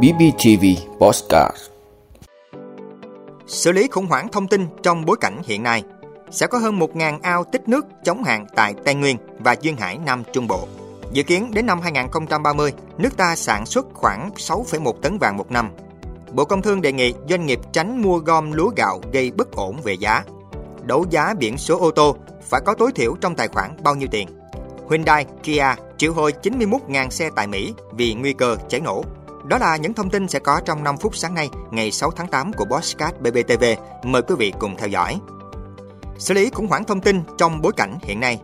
BBTV Postcard Xử lý khủng hoảng thông tin trong bối cảnh hiện nay sẽ có hơn 1.000 ao tích nước chống hạn tại Tây Nguyên và Duyên Hải Nam Trung Bộ. Dự kiến đến năm 2030, nước ta sản xuất khoảng 6,1 tấn vàng một năm. Bộ Công Thương đề nghị doanh nghiệp tránh mua gom lúa gạo gây bất ổn về giá. Đấu giá biển số ô tô phải có tối thiểu trong tài khoản bao nhiêu tiền. Hyundai, Kia triệu hồi 91.000 xe tại Mỹ vì nguy cơ cháy nổ. Đó là những thông tin sẽ có trong 5 phút sáng nay, ngày 6 tháng 8 của Bosscat BBTV. Mời quý vị cùng theo dõi. Xử lý khủng hoảng thông tin trong bối cảnh hiện nay.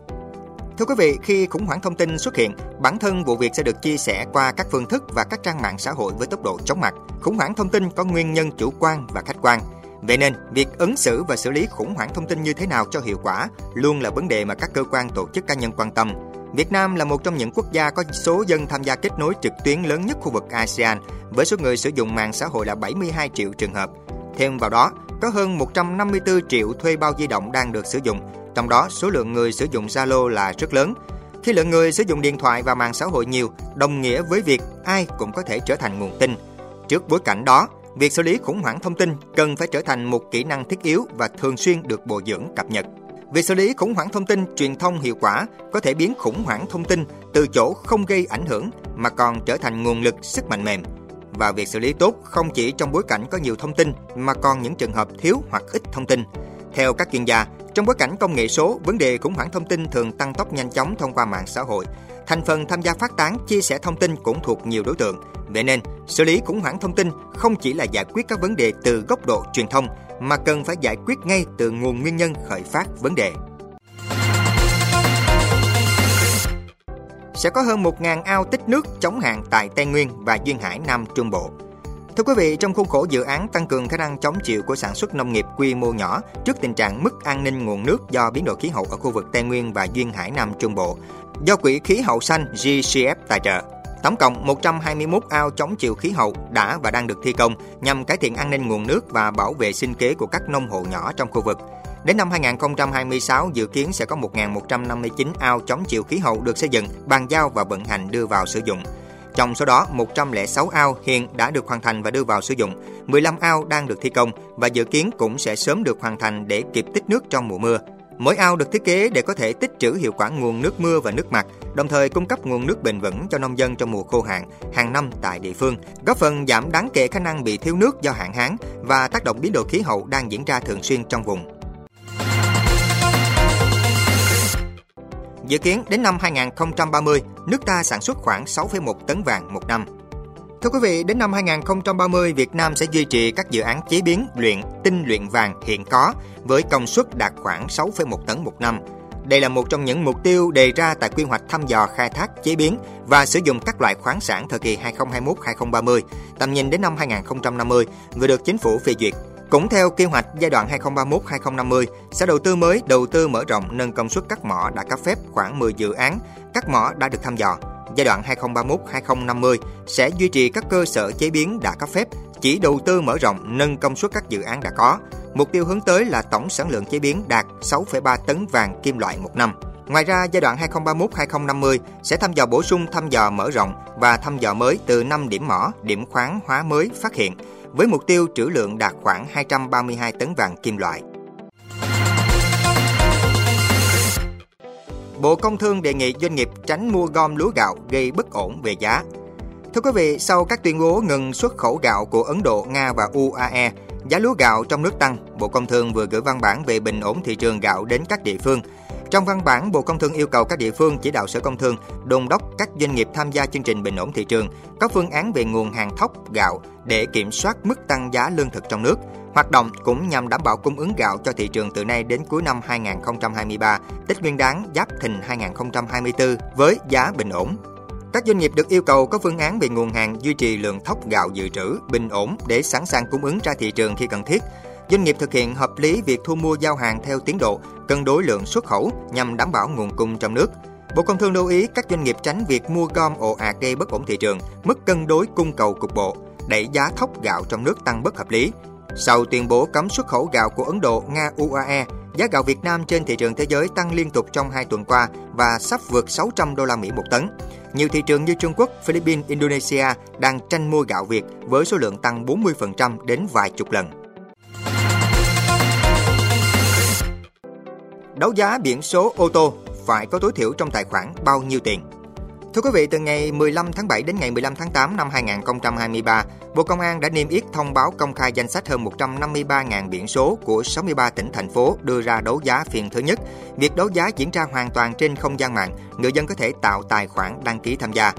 Thưa quý vị, khi khủng hoảng thông tin xuất hiện, bản thân vụ việc sẽ được chia sẻ qua các phương thức và các trang mạng xã hội với tốc độ chóng mặt. Khủng hoảng thông tin có nguyên nhân chủ quan và khách quan. Vậy nên, việc ứng xử và xử lý khủng hoảng thông tin như thế nào cho hiệu quả luôn là vấn đề mà các cơ quan tổ chức cá nhân quan tâm. Việt Nam là một trong những quốc gia có số dân tham gia kết nối trực tuyến lớn nhất khu vực ASEAN, với số người sử dụng mạng xã hội là 72 triệu trường hợp. Thêm vào đó, có hơn 154 triệu thuê bao di động đang được sử dụng, trong đó số lượng người sử dụng Zalo là rất lớn. Khi lượng người sử dụng điện thoại và mạng xã hội nhiều, đồng nghĩa với việc ai cũng có thể trở thành nguồn tin. Trước bối cảnh đó, việc xử lý khủng hoảng thông tin cần phải trở thành một kỹ năng thiết yếu và thường xuyên được bồi dưỡng cập nhật. Việc xử lý khủng hoảng thông tin truyền thông hiệu quả có thể biến khủng hoảng thông tin từ chỗ không gây ảnh hưởng mà còn trở thành nguồn lực sức mạnh mềm. Và việc xử lý tốt không chỉ trong bối cảnh có nhiều thông tin mà còn những trường hợp thiếu hoặc ít thông tin. Theo các chuyên gia, trong bối cảnh công nghệ số, vấn đề khủng hoảng thông tin thường tăng tốc nhanh chóng thông qua mạng xã hội. Thành phần tham gia phát tán, chia sẻ thông tin cũng thuộc nhiều đối tượng. Vậy nên, xử lý khủng hoảng thông tin không chỉ là giải quyết các vấn đề từ góc độ truyền thông mà cần phải giải quyết ngay từ nguồn nguyên nhân khởi phát vấn đề. Sẽ có hơn 1.000 ao tích nước chống hạn tại Tây Nguyên và Duyên Hải Nam Trung Bộ. Thưa quý vị, trong khuôn khổ dự án tăng cường khả năng chống chịu của sản xuất nông nghiệp quy mô nhỏ trước tình trạng mất an ninh nguồn nước do biến đổi khí hậu ở khu vực Tây Nguyên và Duyên Hải Nam Trung Bộ, do Quỹ khí hậu xanh GCF tài trợ. Tổng cộng 121 ao chống chịu khí hậu đã và đang được thi công nhằm cải thiện an ninh nguồn nước và bảo vệ sinh kế của các nông hộ nhỏ trong khu vực. Đến năm 2026 dự kiến sẽ có 1.159 ao chống chịu khí hậu được xây dựng, bàn giao và vận hành đưa vào sử dụng. Trong số đó, 106 ao hiện đã được hoàn thành và đưa vào sử dụng, 15 ao đang được thi công và dự kiến cũng sẽ sớm được hoàn thành để kịp tích nước trong mùa mưa. Mỗi ao được thiết kế để có thể tích trữ hiệu quả nguồn nước mưa và nước mặt, đồng thời cung cấp nguồn nước bền vững cho nông dân trong mùa khô hạn hàng năm tại địa phương, góp phần giảm đáng kể khả năng bị thiếu nước do hạn hán và tác động biến đổi khí hậu đang diễn ra thường xuyên trong vùng. Dự kiến đến năm 2030, nước ta sản xuất khoảng 6,1 tấn vàng một năm. Thưa quý vị, đến năm 2030, Việt Nam sẽ duy trì các dự án chế biến, luyện, tinh luyện vàng hiện có với công suất đạt khoảng 6,1 tấn một năm. Đây là một trong những mục tiêu đề ra tại quy hoạch thăm dò khai thác, chế biến và sử dụng các loại khoáng sản thời kỳ 2021-2030, tầm nhìn đến năm 2050 vừa được chính phủ phê duyệt. Cũng theo kế hoạch giai đoạn 2031-2050, sẽ đầu tư mới, đầu tư mở rộng nâng công suất các mỏ đã cấp phép khoảng 10 dự án, các mỏ đã được thăm dò. Giai đoạn 2031-2050 sẽ duy trì các cơ sở chế biến đã cấp phép, chỉ đầu tư mở rộng nâng công suất các dự án đã có. Mục tiêu hướng tới là tổng sản lượng chế biến đạt 6,3 tấn vàng kim loại một năm. Ngoài ra, giai đoạn 2031-2050 sẽ thăm dò bổ sung thăm dò mở rộng và thăm dò mới từ 5 điểm mỏ, điểm khoáng hóa mới phát hiện, với mục tiêu trữ lượng đạt khoảng 232 tấn vàng kim loại. Bộ Công Thương đề nghị doanh nghiệp tránh mua gom lúa gạo gây bất ổn về giá. Thưa quý vị, sau các tuyên bố ngừng xuất khẩu gạo của Ấn Độ, Nga và UAE, giá lúa gạo trong nước tăng, Bộ Công Thương vừa gửi văn bản về bình ổn thị trường gạo đến các địa phương. Trong văn bản, Bộ Công Thương yêu cầu các địa phương chỉ đạo Sở Công Thương đôn đốc các doanh nghiệp tham gia chương trình bình ổn thị trường, có phương án về nguồn hàng thóc gạo để kiểm soát mức tăng giá lương thực trong nước. Hoạt động cũng nhằm đảm bảo cung ứng gạo cho thị trường từ nay đến cuối năm 2023, Tết Nguyên đán Giáp Thìn 2024 với giá bình ổn. Các doanh nghiệp được yêu cầu có phương án về nguồn hàng duy trì lượng thóc gạo dự trữ bình ổn để sẵn sàng cung ứng ra thị trường khi cần thiết. Doanh nghiệp thực hiện hợp lý việc thu mua giao hàng theo tiến độ, cân đối lượng xuất khẩu nhằm đảm bảo nguồn cung trong nước. Bộ Công Thương lưu ý các doanh nghiệp tránh việc mua gom ồ ạt gây bất ổn thị trường, mất cân đối cung cầu cục bộ, đẩy giá thóc gạo trong nước tăng bất hợp lý. Sau tuyên bố cấm xuất khẩu gạo của Ấn Độ, Nga, UAE, Giá gạo Việt Nam trên thị trường thế giới tăng liên tục trong 2 tuần qua và sắp vượt 600 đô la Mỹ một tấn. Nhiều thị trường như Trung Quốc, Philippines, Indonesia đang tranh mua gạo Việt với số lượng tăng 40% đến vài chục lần. Đấu giá biển số ô tô phải có tối thiểu trong tài khoản bao nhiêu tiền? Thưa quý vị, từ ngày 15 tháng 7 đến ngày 15 tháng 8 năm 2023, Bộ Công an đã niêm yết thông báo công khai danh sách hơn 153.000 biển số của 63 tỉnh thành phố đưa ra đấu giá phiên thứ nhất. Việc đấu giá diễn ra hoàn toàn trên không gian mạng, người dân có thể tạo tài khoản đăng ký tham gia.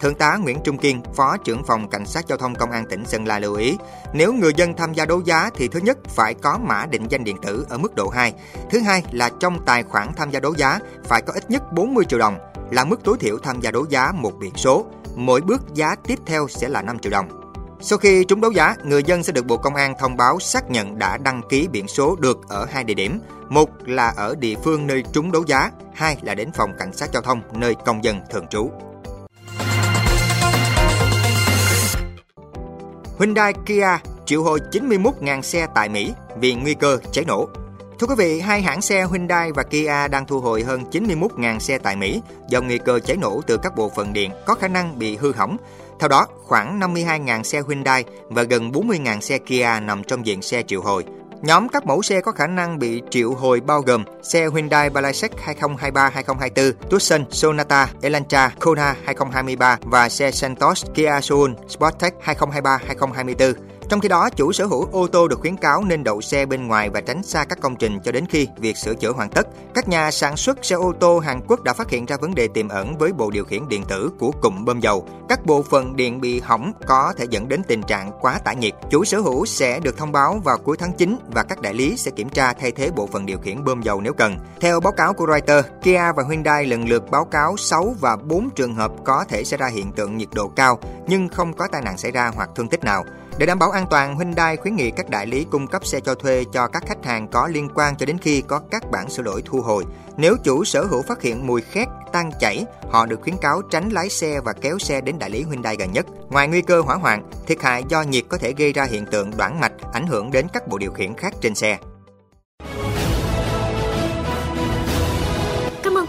Thượng tá Nguyễn Trung Kiên, Phó trưởng phòng Cảnh sát Giao thông Công an tỉnh Sơn La lưu ý, nếu người dân tham gia đấu giá thì thứ nhất phải có mã định danh điện tử ở mức độ 2, thứ hai là trong tài khoản tham gia đấu giá phải có ít nhất 40 triệu đồng, là mức tối thiểu tham gia đấu giá một biển số. Mỗi bước giá tiếp theo sẽ là 5 triệu đồng. Sau khi trúng đấu giá, người dân sẽ được Bộ Công an thông báo xác nhận đã đăng ký biển số được ở hai địa điểm. Một là ở địa phương nơi trúng đấu giá, hai là đến phòng cảnh sát giao thông nơi công dân thường trú. Hyundai Kia triệu hồi 91.000 xe tại Mỹ vì nguy cơ cháy nổ. Thưa quý vị, hai hãng xe Hyundai và Kia đang thu hồi hơn 91.000 xe tại Mỹ do nguy cơ cháy nổ từ các bộ phận điện có khả năng bị hư hỏng. Theo đó, khoảng 52.000 xe Hyundai và gần 40.000 xe Kia nằm trong diện xe triệu hồi. Nhóm các mẫu xe có khả năng bị triệu hồi bao gồm xe Hyundai Palisade 2023-2024, Tucson, Sonata, Elantra, Kona 2023 và xe Santos Kia Soul Sportage 2023-2024. Trong khi đó, chủ sở hữu ô tô được khuyến cáo nên đậu xe bên ngoài và tránh xa các công trình cho đến khi việc sửa chữa hoàn tất. Các nhà sản xuất xe ô tô Hàn Quốc đã phát hiện ra vấn đề tiềm ẩn với bộ điều khiển điện tử của cụm bơm dầu. Các bộ phận điện bị hỏng có thể dẫn đến tình trạng quá tải nhiệt. Chủ sở hữu sẽ được thông báo vào cuối tháng 9 và các đại lý sẽ kiểm tra thay thế bộ phận điều khiển bơm dầu nếu cần. Theo báo cáo của Reuters, Kia và Hyundai lần lượt báo cáo 6 và 4 trường hợp có thể xảy ra hiện tượng nhiệt độ cao nhưng không có tai nạn xảy ra hoặc thương tích nào. Để đảm bảo an toàn, Hyundai khuyến nghị các đại lý cung cấp xe cho thuê cho các khách hàng có liên quan cho đến khi có các bản sửa đổi thu hồi. Nếu chủ sở hữu phát hiện mùi khét, tan chảy, họ được khuyến cáo tránh lái xe và kéo xe đến đại lý Hyundai gần nhất. Ngoài nguy cơ hỏa hoạn, thiệt hại do nhiệt có thể gây ra hiện tượng đoạn mạch, ảnh hưởng đến các bộ điều khiển khác trên xe.